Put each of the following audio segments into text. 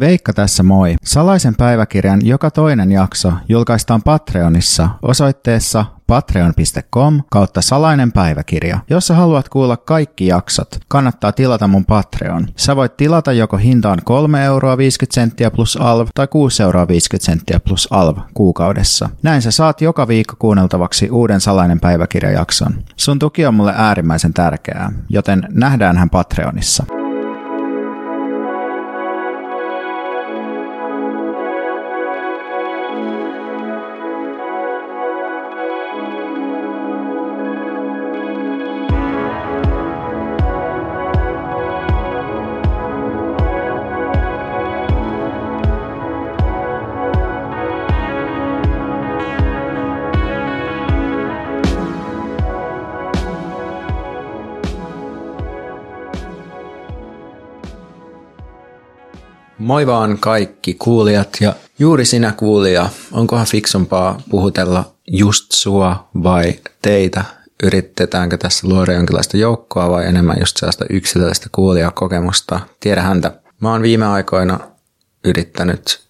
Veikka tässä moi. Salaisen päiväkirjan joka toinen jakso julkaistaan Patreonissa osoitteessa patreon.com kautta salainen päiväkirja. Jos sä haluat kuulla kaikki jaksot, kannattaa tilata mun Patreon. Sä voit tilata joko hintaan 3 euroa 50 senttiä plus alv tai 6 euroa 50 senttiä plus alv kuukaudessa. Näin sä saat joka viikko kuunneltavaksi uuden salainen päiväkirjajakson. Sun tuki on mulle äärimmäisen tärkeää, joten nähdäänhän Patreonissa. Moi vaan kaikki kuulijat ja juuri sinä kuulija, onkohan fiksumpaa puhutella just sua vai teitä? Yritetäänkö tässä luoda jonkinlaista joukkoa vai enemmän just sellaista yksilöllistä kuulijakokemusta? Tiedä häntä. Mä oon viime aikoina yrittänyt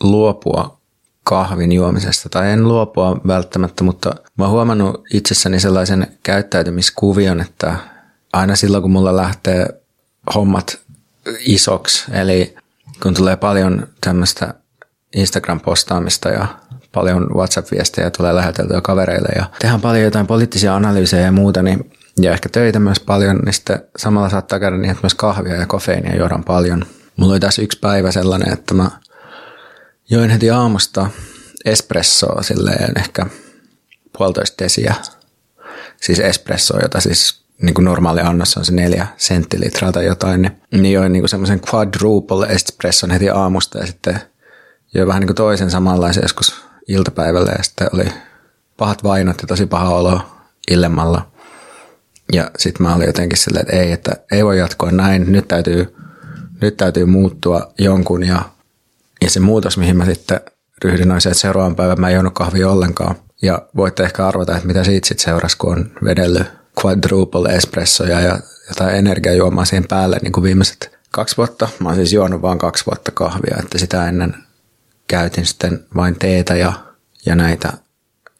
luopua kahvin juomisesta, tai en luopua välttämättä, mutta mä oon huomannut itsessäni sellaisen käyttäytymiskuvion, että aina silloin kun mulla lähtee hommat isoksi, eli kun tulee paljon tämmöistä Instagram-postaamista ja paljon WhatsApp-viestejä tulee läheteltyä kavereille ja tehdään paljon jotain poliittisia analyysejä ja muuta, niin, ja ehkä töitä myös paljon, niin sitten samalla saattaa käydä niin, että myös kahvia ja kofeiinia juodaan paljon. Mulla oli tässä yksi päivä sellainen, että mä join heti aamusta espressoa silleen ehkä puolitoista desiä. Siis espressoa, jota siis niin kuin normaali annos on se neljä senttilitraa tai jotain, niin, niin join niin semmoisen quadruple espresson heti aamusta ja sitten join vähän niin kuin toisen samanlaisen joskus iltapäivällä ja sitten oli pahat vainot ja tosi paha olo illemmalla. Ja sitten mä olin jotenkin silleen, että ei, että ei voi jatkoa näin, nyt täytyy, nyt täytyy muuttua jonkun ja, ja se muutos, mihin mä sitten ryhdyin on se, että seuraavan päivän mä en juonut ollenkaan. Ja voitte ehkä arvata, että mitä siitä sitten seurasi, kun on vedellyt quadruple espressoja ja jotain energiajuomaa siihen päälle niin kuin viimeiset kaksi vuotta. Mä oon siis juonut vain kaksi vuotta kahvia, että sitä ennen käytin sitten vain teetä ja, ja näitä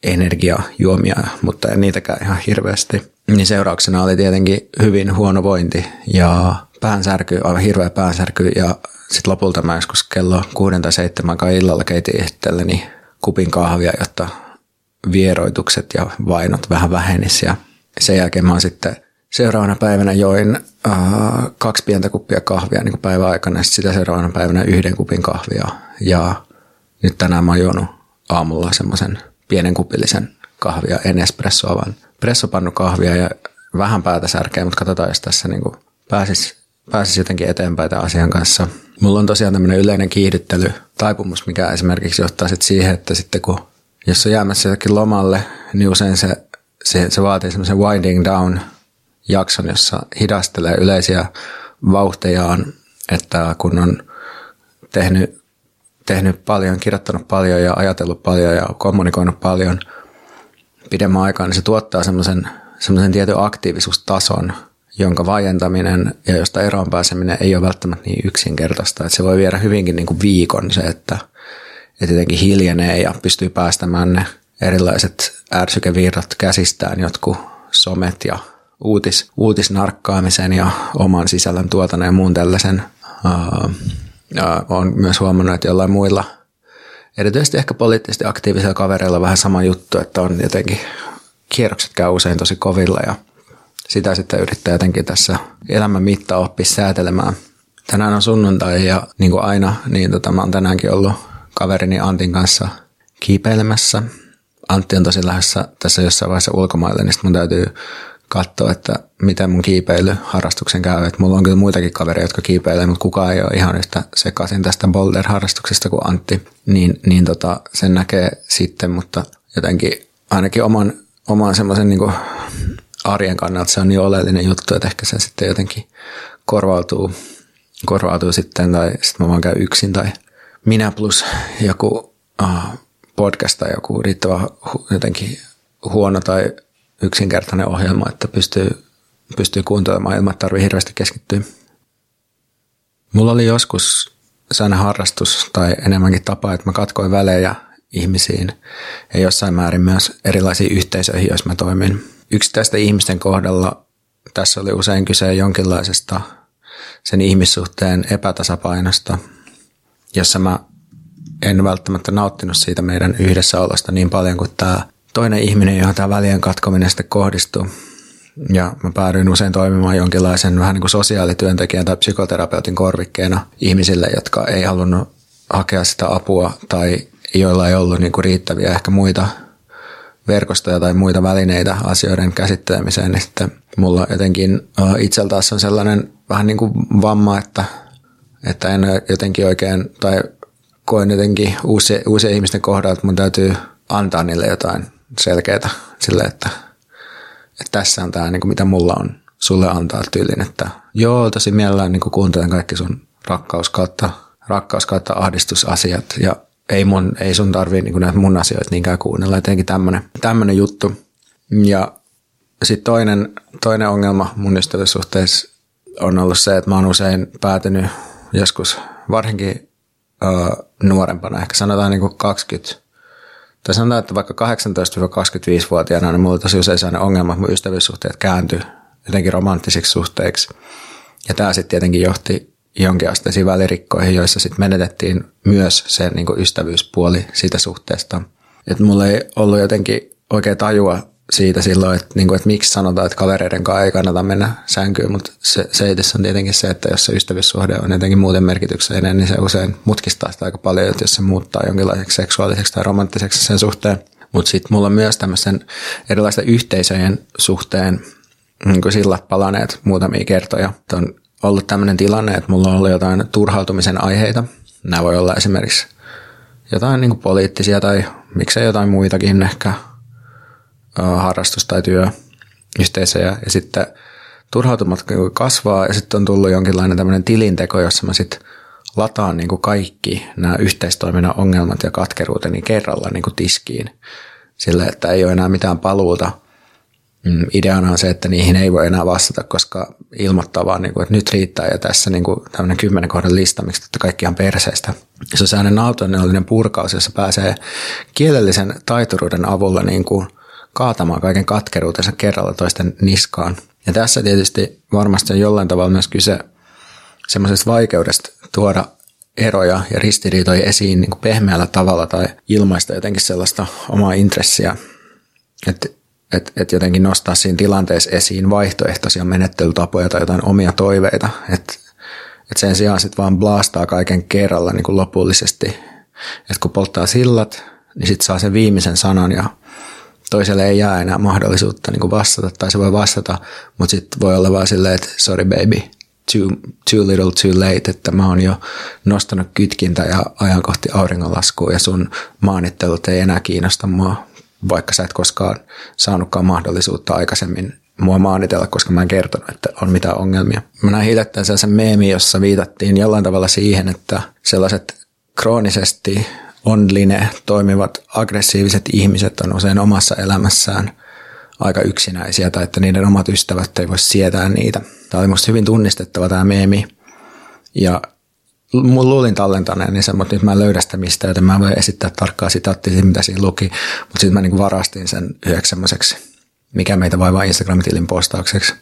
energiajuomia, mutta en niitäkään ihan hirveästi. Niin seurauksena oli tietenkin hyvin huono vointi ja päänsärky, aivan hirveä päänsärky ja sitten lopulta mä joskus kello kuuden tai seitsemän illalla keitin itselleni kupin kahvia, jotta vieroitukset ja vainot vähän vähenis ja sen jälkeen mä oon sitten seuraavana päivänä join äh, kaksi pientä kuppia kahvia niin päivän aikana ja sitä seuraavana päivänä yhden kupin kahvia. Ja nyt tänään mä oon juonut aamulla semmoisen pienen kupillisen kahvia, en espressoa, vaan pressopannu kahvia ja vähän päätä särkeä, mutta katsotaan, jos tässä niin kuin pääsis, pääsis jotenkin eteenpäin tämän asian kanssa. Mulla on tosiaan tämmöinen yleinen kiihdyttely, taipumus, mikä esimerkiksi johtaa sitten siihen, että sitten kun jos on jäämässä jotakin lomalle, niin usein se se, se vaatii semmoisen winding down jakson, jossa hidastelee yleisiä vauhtejaan, että kun on tehnyt, tehnyt paljon, kirjoittanut paljon ja ajatellut paljon ja kommunikoinut paljon pidemmän aikaa, niin se tuottaa semmoisen, semmoisen tietyn aktiivisuustason, jonka vaientaminen ja josta eroon pääseminen ei ole välttämättä niin yksinkertaista. Että se voi viedä hyvinkin niin kuin viikon se, että, että jotenkin hiljenee ja pystyy päästämään ne erilaiset ärsykevirrat käsistään, jotkut somet ja uutis, uutisnarkkaamisen ja oman sisällön tuotannon ja muun tällaisen. Uh, ja olen myös huomannut, että jollain muilla, erityisesti ehkä poliittisesti aktiivisilla kavereilla vähän sama juttu, että on jotenkin kierrokset käy usein tosi kovilla ja sitä sitten yrittää jotenkin tässä elämän mitta oppia säätelemään. Tänään on sunnuntai ja niin kuin aina, niin tota, mä oon tänäänkin ollut kaverini Antin kanssa kiipeilemässä Antti on tosi lähdössä tässä jossain vaiheessa ulkomaille, niin mun täytyy katsoa, että miten mun kiipeilyharrastuksen käy. Et mulla on kyllä muitakin kavereita, jotka kiipeilee, mutta kukaan ei ole ihan yhtä sekaisin tästä boulder-harrastuksesta kuin Antti. Niin, niin tota, sen näkee sitten, mutta jotenkin ainakin oman, oman semmoisen niin arjen kannalta se on niin oleellinen juttu, että ehkä se sitten jotenkin korvautuu, korvautuu sitten tai sitten mä vaan käyn yksin tai minä plus joku uh, podcast tai joku riittävän jotenkin huono tai yksinkertainen ohjelma, että pystyy, pystyy kuuntelemaan ilman, että tarvitsee hirveästi keskittyä. Mulla oli joskus sellainen harrastus tai enemmänkin tapa, että mä katkoin välejä ihmisiin ja jossain määrin myös erilaisiin yhteisöihin, jos mä toimin. Yksittäisten ihmisten kohdalla tässä oli usein kyse jonkinlaisesta sen ihmissuhteen epätasapainosta, jossa mä en välttämättä nauttinut siitä meidän yhdessäolosta niin paljon kuin tämä toinen ihminen, johon tämä välien katkominen sitten kohdistuu. Ja mä päädyin usein toimimaan jonkinlaisen vähän niin kuin sosiaalityöntekijän tai psykoterapeutin korvikkeena ihmisille, jotka ei halunnut hakea sitä apua tai joilla ei ollut niin kuin riittäviä ehkä muita verkostoja tai muita välineitä asioiden käsittelemiseen, niin sitten mulla jotenkin itsellä taas on sellainen vähän niin kuin vamma, että, että en jotenkin oikein, tai koen jotenkin uusia, uusia ihmisten kohdalla, että mun täytyy antaa niille jotain selkeää sille, että, että tässä on tämä, niin kuin mitä mulla on sulle antaa tyylin, että joo, tosi mielellään niin kuin kuuntelen kaikki sun rakkaus kautta, rakkaus kautta ahdistusasiat ja ei, mun, ei sun tarvii niin näitä mun asioita niinkään kuunnella, jotenkin tämmöinen juttu. Ja sitten toinen, toinen ongelma mun ystävyyssuhteessa on ollut se, että mä oon usein päätynyt joskus varsinkin nuorempana, ehkä sanotaan niin kuin 20, tai sanotaan, että vaikka 18-25-vuotiaana, niin mulla tosi usein sellainen ongelma, että mun ystävyyssuhteet kääntyi jotenkin romanttisiksi suhteiksi. Ja tämä sitten tietenkin johti jonkinasteisiin välirikkoihin, joissa sitten menetettiin myös se niin kuin ystävyyspuoli siitä suhteesta. Että mulla ei ollut jotenkin oikein tajua siitä silloin, että, niin kuin, että miksi sanotaan, että kavereiden kanssa ei kannata mennä sänkyyn, mutta se, se on tietenkin se, että jos se ystävyyssuhde on jotenkin muuten merkityksellinen, niin se usein mutkistaa sitä aika paljon, että jos se muuttaa jonkinlaiseksi seksuaaliseksi tai romanttiseksi sen suhteen. Mutta sitten mulla on myös tämmöisen erilaisten yhteisöjen suhteen niin kuin sillat palaneet muutamia kertoja. Et on ollut tämmöinen tilanne, että mulla on ollut jotain turhautumisen aiheita. Nämä voi olla esimerkiksi jotain niin kuin poliittisia tai miksei jotain muitakin ehkä harrastus- tai työyhteisöjä. Ja sitten turhautumat kasvaa ja sitten on tullut jonkinlainen tämmöinen tilinteko, jossa mä sitten lataan niin kuin kaikki nämä yhteistoiminnan ongelmat ja katkeruuteni kerralla niin kuin tiskiin. Sillä, että ei ole enää mitään paluuta – Mm, ideana on se, että niihin ei voi enää vastata, koska ilmoittaa vaan, niin kuin, että nyt riittää ja tässä niin kuin, tämmöinen kymmenen kohdan lista, miksi että kaikki on perseestä. Se on sellainen autonnellinen purkaus, jossa pääsee kielellisen taituruuden avulla niin kuin, kaatamaan kaiken katkeruutensa kerralla toisten niskaan. Ja tässä tietysti varmasti on jollain tavalla myös kyse semmoisesta vaikeudesta tuoda eroja ja ristiriitoja esiin niin kuin pehmeällä tavalla tai ilmaista jotenkin sellaista omaa intressiä. Että että et jotenkin nostaa siinä tilanteessa esiin vaihtoehtoisia menettelytapoja tai jotain omia toiveita, että et sen sijaan sitten vaan blastaa kaiken kerralla niin kuin lopullisesti, että kun polttaa sillat, niin sitten saa sen viimeisen sanan ja toiselle ei jää enää mahdollisuutta niin kuin vastata, tai se voi vastata, mutta sitten voi olla vaan silleen, että sorry baby, too, too little too late, että mä oon jo nostanut kytkintä ja ajan kohti auringonlaskua ja sun maanittelut ei enää kiinnosta mua, vaikka sä et koskaan saanutkaan mahdollisuutta aikaisemmin mua maanitella, koska mä en kertonut, että on mitään ongelmia. Mä näin hiljattain sellaisen meemi, jossa viitattiin jollain tavalla siihen, että sellaiset kroonisesti online toimivat aggressiiviset ihmiset on usein omassa elämässään aika yksinäisiä tai että niiden omat ystävät ei voi sietää niitä. Tämä oli musta hyvin tunnistettava tämä meemi. Ja mun luulin tallentaneen niin sen, mutta nyt mä en löydä sitä mistä, joten mä voin esittää tarkkaa sitaattia mitä siinä luki, mutta sitten mä niin varastin sen yhdeksi mikä meitä vaivaa Instagram-tilin postaukseksi.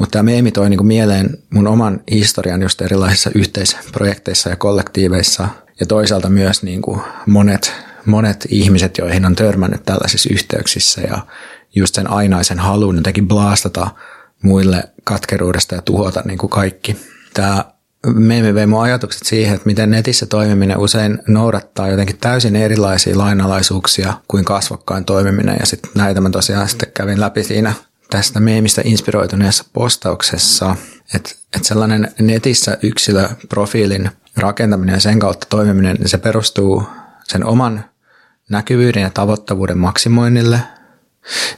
Mutta tämä meemi toi niin mieleen mun oman historian just erilaisissa yhteisprojekteissa ja kollektiiveissa ja toisaalta myös niin kuin monet, monet ihmiset, joihin on törmännyt tällaisissa yhteyksissä ja just sen ainaisen halun jotenkin blastata muille katkeruudesta ja tuhota niin kuin kaikki. Tämä me vei mun ajatukset siihen, että miten netissä toimiminen usein noudattaa jotenkin täysin erilaisia lainalaisuuksia kuin kasvokkain toimiminen. Ja sitten näitä mä tosiaan sitten kävin läpi siinä tästä meemistä inspiroituneessa postauksessa, että, että sellainen netissä yksilöprofiilin rakentaminen ja sen kautta toimiminen, niin se perustuu sen oman näkyvyyden ja tavoittavuuden maksimoinnille,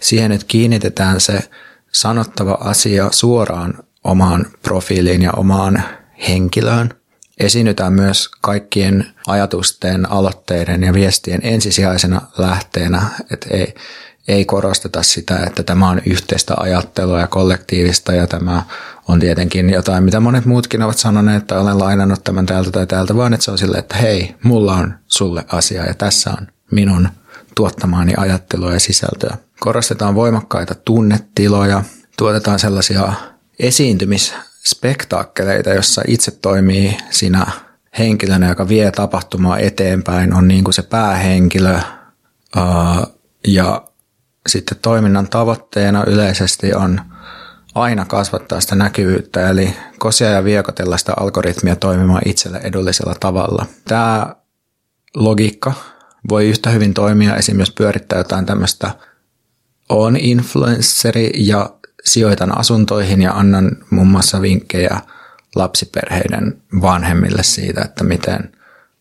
siihen, että kiinnitetään se sanottava asia suoraan omaan profiiliin ja omaan henkilöön. Esiinnytään myös kaikkien ajatusten, aloitteiden ja viestien ensisijaisena lähteenä, että ei, ei korosteta sitä, että tämä on yhteistä ajattelua ja kollektiivista ja tämä on tietenkin jotain, mitä monet muutkin ovat sanoneet, että olen lainannut tämän täältä tai täältä, vaan että se on silleen, että hei, mulla on sulle asia ja tässä on minun tuottamaani ajattelua ja sisältöä. Korostetaan voimakkaita tunnetiloja, tuotetaan sellaisia esiintymisspektaakkeleita, jossa itse toimii sinä henkilönä, joka vie tapahtumaa eteenpäin, on niin kuin se päähenkilö ja sitten toiminnan tavoitteena yleisesti on aina kasvattaa sitä näkyvyyttä, eli kosia ja viekotella sitä algoritmia toimimaan itselle edullisella tavalla. Tämä logiikka voi yhtä hyvin toimia esim. jos pyörittää jotain tämmöistä on influenceri ja sijoitan asuntoihin ja annan muun muassa vinkkejä lapsiperheiden vanhemmille siitä, että miten,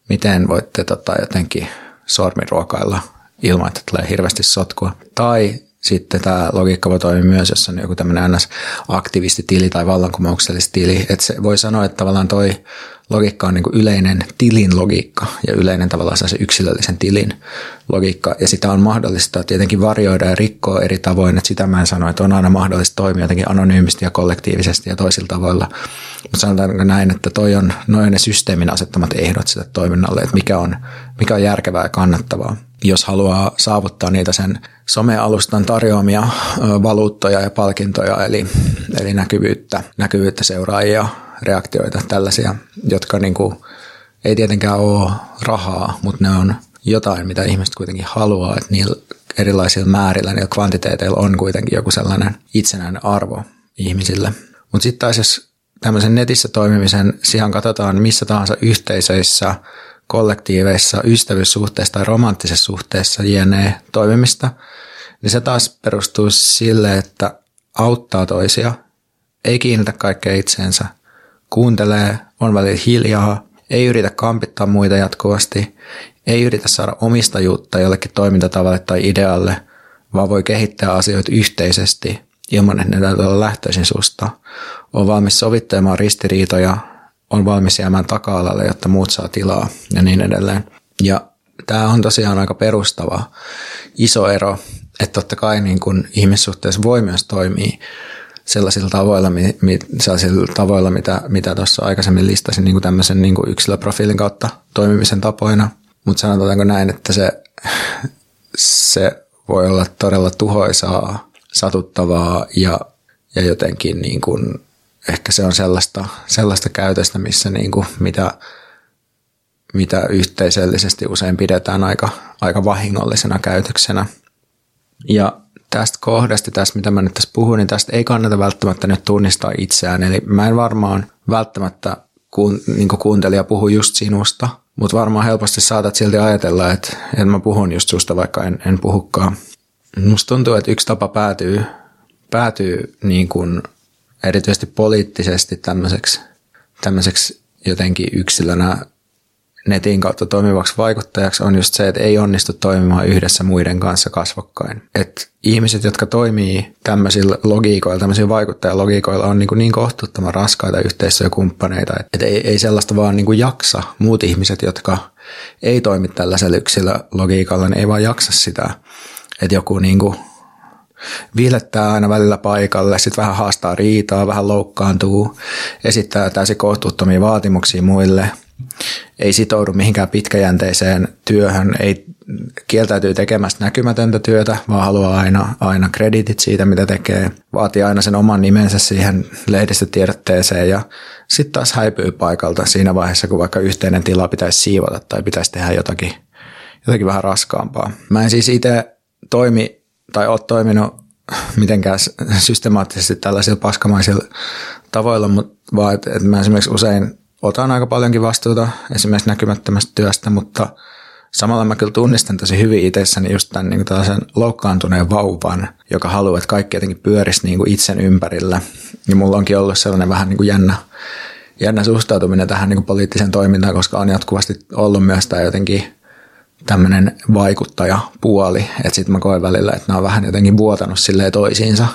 miten voitte tota jotenkin sormiruokailla ilman, että tulee hirveästi sotkua. Tai sitten tämä logiikka voi toimia myös, jos on joku tämmöinen NS-aktivistitili tai vallankumouksellistili. Että se voi sanoa, että tavallaan toi logiikka on niin kuin yleinen tilin logiikka ja yleinen tavallaan se yksilöllisen tilin logiikka. Ja sitä on mahdollista tietenkin varjoida ja rikkoa eri tavoin. Että sitä mä en sano, että on aina mahdollista toimia jotenkin anonyymisti ja kollektiivisesti ja toisilla tavoilla. Mutta sanotaanko näin, että toi on noin ne systeemin asettamat ehdot sitä toiminnalle, että mikä on, mikä on järkevää ja kannattavaa jos haluaa saavuttaa niitä sen somealustan tarjoamia valuuttoja ja palkintoja, eli, eli näkyvyyttä, näkyvyyttä seuraajia, reaktioita, tällaisia, jotka niin kuin, ei tietenkään ole rahaa, mutta ne on jotain, mitä ihmiset kuitenkin haluaa, että niillä erilaisilla määrillä, niillä kvantiteeteilla on kuitenkin joku sellainen itsenäinen arvo ihmisille. Mutta sitten taas jos tämmöisen netissä toimimisen sijaan katsotaan missä tahansa yhteisöissä, kollektiiveissa, ystävyyssuhteissa tai romanttisessa suhteessa jne. toimimista, niin se taas perustuu sille, että auttaa toisia, ei kiinnitä kaikkea itseensä, kuuntelee, on välillä hiljaa, ei yritä kampittaa muita jatkuvasti, ei yritä saada omistajuutta jollekin toimintatavalle tai idealle, vaan voi kehittää asioita yhteisesti ilman, että ne täytyy olla lähtöisin susta. On valmis sovittelemaan ristiriitoja, on valmis jäämään taka-alalle, jotta muut saa tilaa ja niin edelleen. Ja tämä on tosiaan aika perustava iso ero, että totta kai niin kun ihmissuhteessa voi myös toimia sellaisilla tavoilla, mi, mi, sellaisilla tavoilla mitä, mitä tuossa aikaisemmin listasin niin kuin tämmöisen niin kuin yksilöprofiilin kautta toimimisen tapoina. Mutta sanotaanko näin, että se, se voi olla todella tuhoisaa, satuttavaa ja, ja jotenkin niin kuin ehkä se on sellaista, sellaista käytöstä, missä niin kuin mitä, mitä yhteisöllisesti usein pidetään aika, aika vahingollisena käytöksenä. Ja tästä kohdasta, tästä mitä mä nyt tässä puhun, niin tästä ei kannata välttämättä nyt tunnistaa itseään. Eli mä en varmaan välttämättä kuun, niin kuuntelija puhu just sinusta, mutta varmaan helposti saatat silti ajatella, että, että mä puhun just susta, vaikka en, en puhukaan. Musta tuntuu, että yksi tapa päätyy, päätyy niin kuin erityisesti poliittisesti tämmöiseksi, tämmöiseksi jotenkin yksilönä netin kautta toimivaksi vaikuttajaksi on just se, että ei onnistu toimimaan yhdessä muiden kanssa kasvokkain. Et ihmiset, jotka toimii tämmöisillä logiikoilla, tämmöisillä vaikuttajalogiikoilla on niin, niin kohtuuttoman raskaita yhteistyökumppaneita, että ei, ei sellaista vaan niin jaksa. Muut ihmiset, jotka ei toimi tällaisella yksilölogiikalla, niin ei vaan jaksa sitä. Että joku niin kuin viilettää aina välillä paikalle, sitten vähän haastaa riitaa, vähän loukkaantuu, esittää täysin kohtuuttomia vaatimuksia muille, ei sitoudu mihinkään pitkäjänteiseen työhön, ei kieltäytyy tekemästä näkymätöntä työtä, vaan haluaa aina, aina kreditit siitä, mitä tekee, vaatii aina sen oman nimensä siihen lehdistötiedotteeseen ja sitten taas häipyy paikalta siinä vaiheessa, kun vaikka yhteinen tila pitäisi siivota tai pitäisi tehdä jotakin, jotakin vähän raskaampaa. Mä en siis itse toimi tai ole toiminut mitenkään systemaattisesti tällaisilla paskamaisilla tavoilla, mutta vaan että, että mä esimerkiksi usein otan aika paljonkin vastuuta esimerkiksi näkymättömästä työstä, mutta samalla mä kyllä tunnistan tosi hyvin itsessäni just tämän niin tällaisen loukkaantuneen vauvan, joka haluaa, että kaikki jotenkin pyörisi niin kuin itsen ympärillä. Ja mulla onkin ollut sellainen vähän niin kuin jännä, jännä suhtautuminen tähän niin kuin poliittiseen toimintaan, koska on jatkuvasti ollut myös tämä jotenkin tämmöinen vaikuttajapuoli, että sitten mä koen välillä, että nämä on vähän jotenkin vuotanut silleen toisiinsa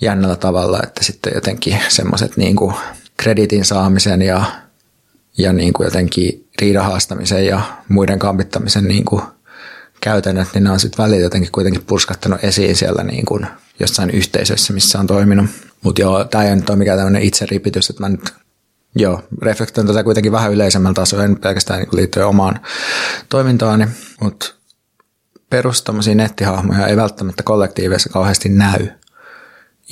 jännällä tavalla, että sitten jotenkin semmoiset niin kuin kreditin saamisen ja, ja niin kuin jotenkin riidahaastamisen ja muiden kampittamisen niin kuin käytännöt, niin ne on sitten välillä jotenkin kuitenkin purskattanut esiin siellä niin kuin jossain yhteisössä, missä on toiminut. Mutta joo, tämä ei nyt ole mikään tämmöinen itseripitys, että mä nyt joo, reflektoin tätä kuitenkin vähän yleisemmällä tasolla, en pelkästään niin liittyen omaan toimintaani, mutta perus nettihahmoja ei välttämättä kollektiivissa kauheasti näy.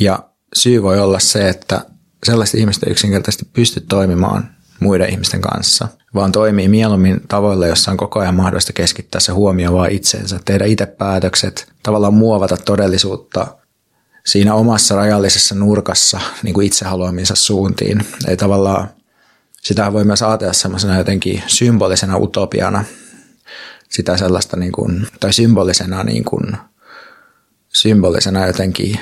Ja syy voi olla se, että sellaiset ihmiset ei yksinkertaisesti pysty toimimaan muiden ihmisten kanssa, vaan toimii mieluummin tavoilla, jossa on koko ajan mahdollista keskittää se huomio vaan itseensä, tehdä itse päätökset, tavallaan muovata todellisuutta siinä omassa rajallisessa nurkassa niin kuin itse haluamiinsa suuntiin. Ei tavallaan, sitä voi myös ajatella semmoisena jotenkin symbolisena utopiana, sitä sellaista niin kuin, tai symbolisena, niin kuin, symbolisena jotenkin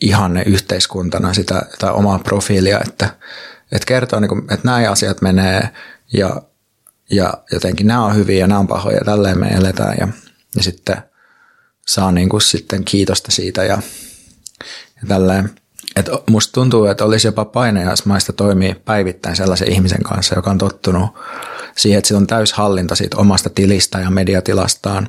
ihanne yhteiskuntana sitä, sitä omaa profiilia, että, että kertoo, niin kuin, että näin asiat menee ja, ja jotenkin nämä on hyviä ja nämä on pahoja ja tälleen me eletään ja, ja sitten saa niin kuin sitten kiitosta siitä ja, ja tälleen. Et musta tuntuu, että olisi jopa painajaismaista toimii päivittäin sellaisen ihmisen kanssa, joka on tottunut siihen, että sillä on täyshallinta siitä omasta tilistä ja mediatilastaan.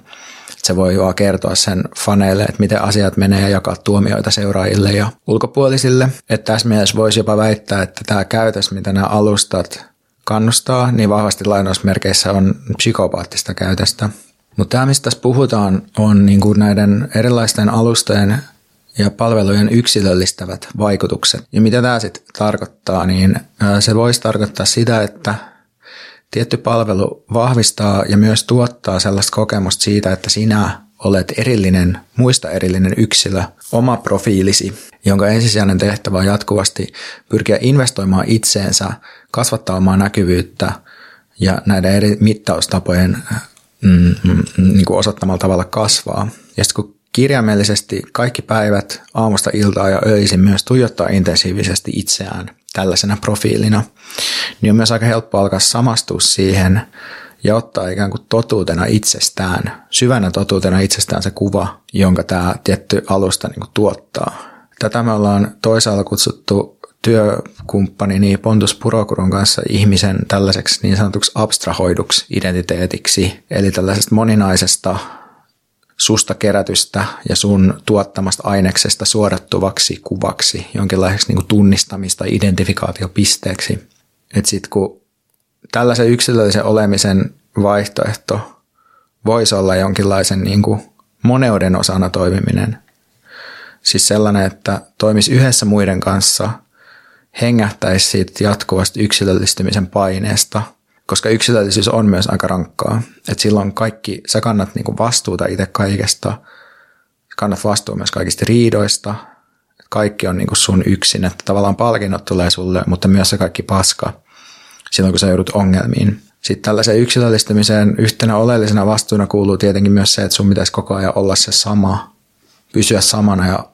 Että se voi vaan kertoa sen faneille, että miten asiat menee ja jakaa tuomioita seuraajille ja ulkopuolisille. Että tässä mielessä voisi jopa väittää, että tämä käytös, mitä nämä alustat kannustaa, niin vahvasti lainausmerkeissä on psykopaattista käytöstä. Mutta tämä, mistä tässä puhutaan, on niin kuin näiden erilaisten alustojen ja palvelujen yksilöllistävät vaikutukset. Ja mitä tämä sitten tarkoittaa, niin se voisi tarkoittaa sitä, että tietty palvelu vahvistaa ja myös tuottaa sellaista kokemusta siitä, että sinä olet erillinen, muista erillinen yksilö, oma profiilisi, jonka ensisijainen tehtävä on jatkuvasti pyrkiä investoimaan itseensä, kasvattaa omaa näkyvyyttä ja näiden eri mittaustapojen mm, mm, niin kuin osoittamalla tavalla kasvaa. Ja sitten kun kirjaimellisesti kaikki päivät aamusta iltaa ja öisin myös tuijottaa intensiivisesti itseään tällaisena profiilina, niin on myös aika helppo alkaa samastua siihen ja ottaa ikään kuin totuutena itsestään, syvänä totuutena itsestään se kuva, jonka tämä tietty alusta niin kuin tuottaa. Tätä me ollaan toisaalla kutsuttu työkumppani niin Pontus Purokurun kanssa ihmisen tällaiseksi niin sanotuksi abstrahoiduksi identiteetiksi, eli tällaisesta moninaisesta susta kerätystä ja sun tuottamasta aineksesta suodattuvaksi kuvaksi, jonkinlaiseksi niin kuin tunnistamista identifikaatiopisteeksi. Että sitten kun tällaisen yksilöllisen olemisen vaihtoehto voisi olla jonkinlaisen niin kuin moneuden osana toimiminen. Siis sellainen, että toimisi yhdessä muiden kanssa, hengähtäisi siitä jatkuvasti yksilöllistymisen paineesta – koska yksilöllisyys on myös aika rankkaa. että silloin kaikki, sä kannat niinku vastuuta itse kaikesta, kannat vastuun myös kaikista riidoista, kaikki on niinku sun yksin, että tavallaan palkinnot tulee sulle, mutta myös se kaikki paska silloin, kun sä joudut ongelmiin. Sitten tällaisen yksilöllistämiseen yhtenä oleellisena vastuuna kuuluu tietenkin myös se, että sun pitäisi koko ajan olla se sama, pysyä samana ja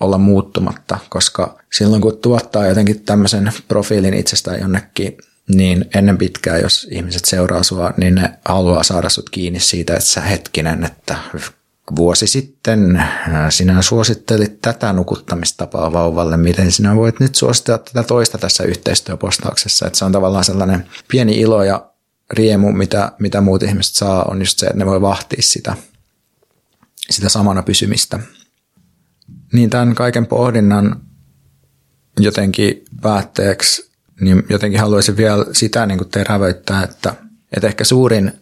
olla muuttumatta, koska silloin kun tuottaa jotenkin tämmöisen profiilin itsestään jonnekin niin ennen pitkää, jos ihmiset seuraa sua, niin ne haluaa saada sut kiinni siitä, että sä hetkinen, että vuosi sitten äh, sinä suosittelit tätä nukuttamistapaa vauvalle, miten sinä voit nyt suositella tätä toista tässä yhteistyöpostauksessa. Että se on tavallaan sellainen pieni ilo ja riemu, mitä, mitä muut ihmiset saa, on just se, että ne voi vahtia sitä, sitä samana pysymistä. Niin tämän kaiken pohdinnan jotenkin päätteeksi niin jotenkin haluaisin vielä sitä niin kuin terävöittää, että, että ehkä suurin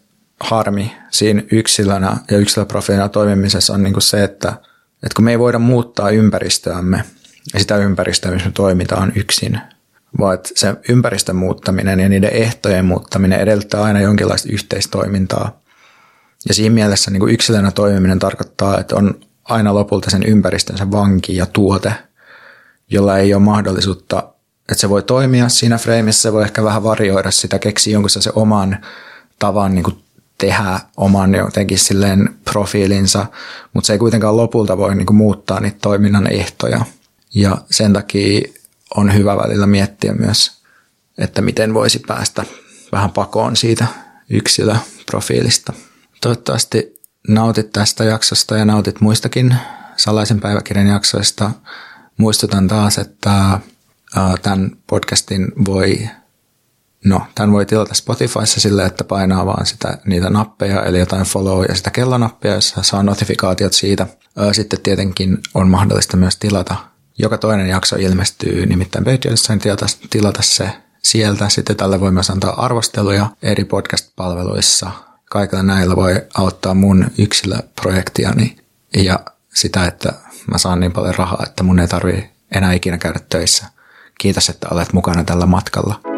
harmi siinä yksilönä ja yksilöprofiilina toimimisessa on niin kuin se, että, että kun me ei voida muuttaa ympäristöämme ja sitä ympäristöä, missä me toimitaan yksin, vaan että se ympäristön muuttaminen ja niiden ehtojen muuttaminen edellyttää aina jonkinlaista yhteistoimintaa. Ja siinä mielessä niin kuin yksilönä toimiminen tarkoittaa, että on aina lopulta sen ympäristönsä vanki ja tuote, jolla ei ole mahdollisuutta että se voi toimia siinä freimissä, se voi ehkä vähän varioida sitä, keksiä jonkun se oman tavan niin kuin tehdä oman jotenkin silleen profiilinsa, mutta se ei kuitenkaan lopulta voi niin kuin muuttaa niitä toiminnan ehtoja. Ja sen takia on hyvä välillä miettiä myös, että miten voisi päästä vähän pakoon siitä yksilöprofiilista. Toivottavasti nautit tästä jaksosta ja nautit muistakin salaisen päiväkirjan jaksoista. Muistutan taas, että tämän podcastin voi No, tämän voi tilata Spotifyssa sille, että painaa vaan sitä, niitä nappeja, eli jotain follow ja sitä kellonappia, jossa saa notifikaatiot siitä. Sitten tietenkin on mahdollista myös tilata. Joka toinen jakso ilmestyy nimittäin Patreonissa, niin tilata, tilata se sieltä. Sitten tälle voi myös antaa arvosteluja eri podcast-palveluissa. Kaikilla näillä voi auttaa mun yksilöprojektiani ja sitä, että mä saan niin paljon rahaa, että mun ei tarvii enää ikinä käydä töissä. Kiitos, että olet mukana tällä matkalla.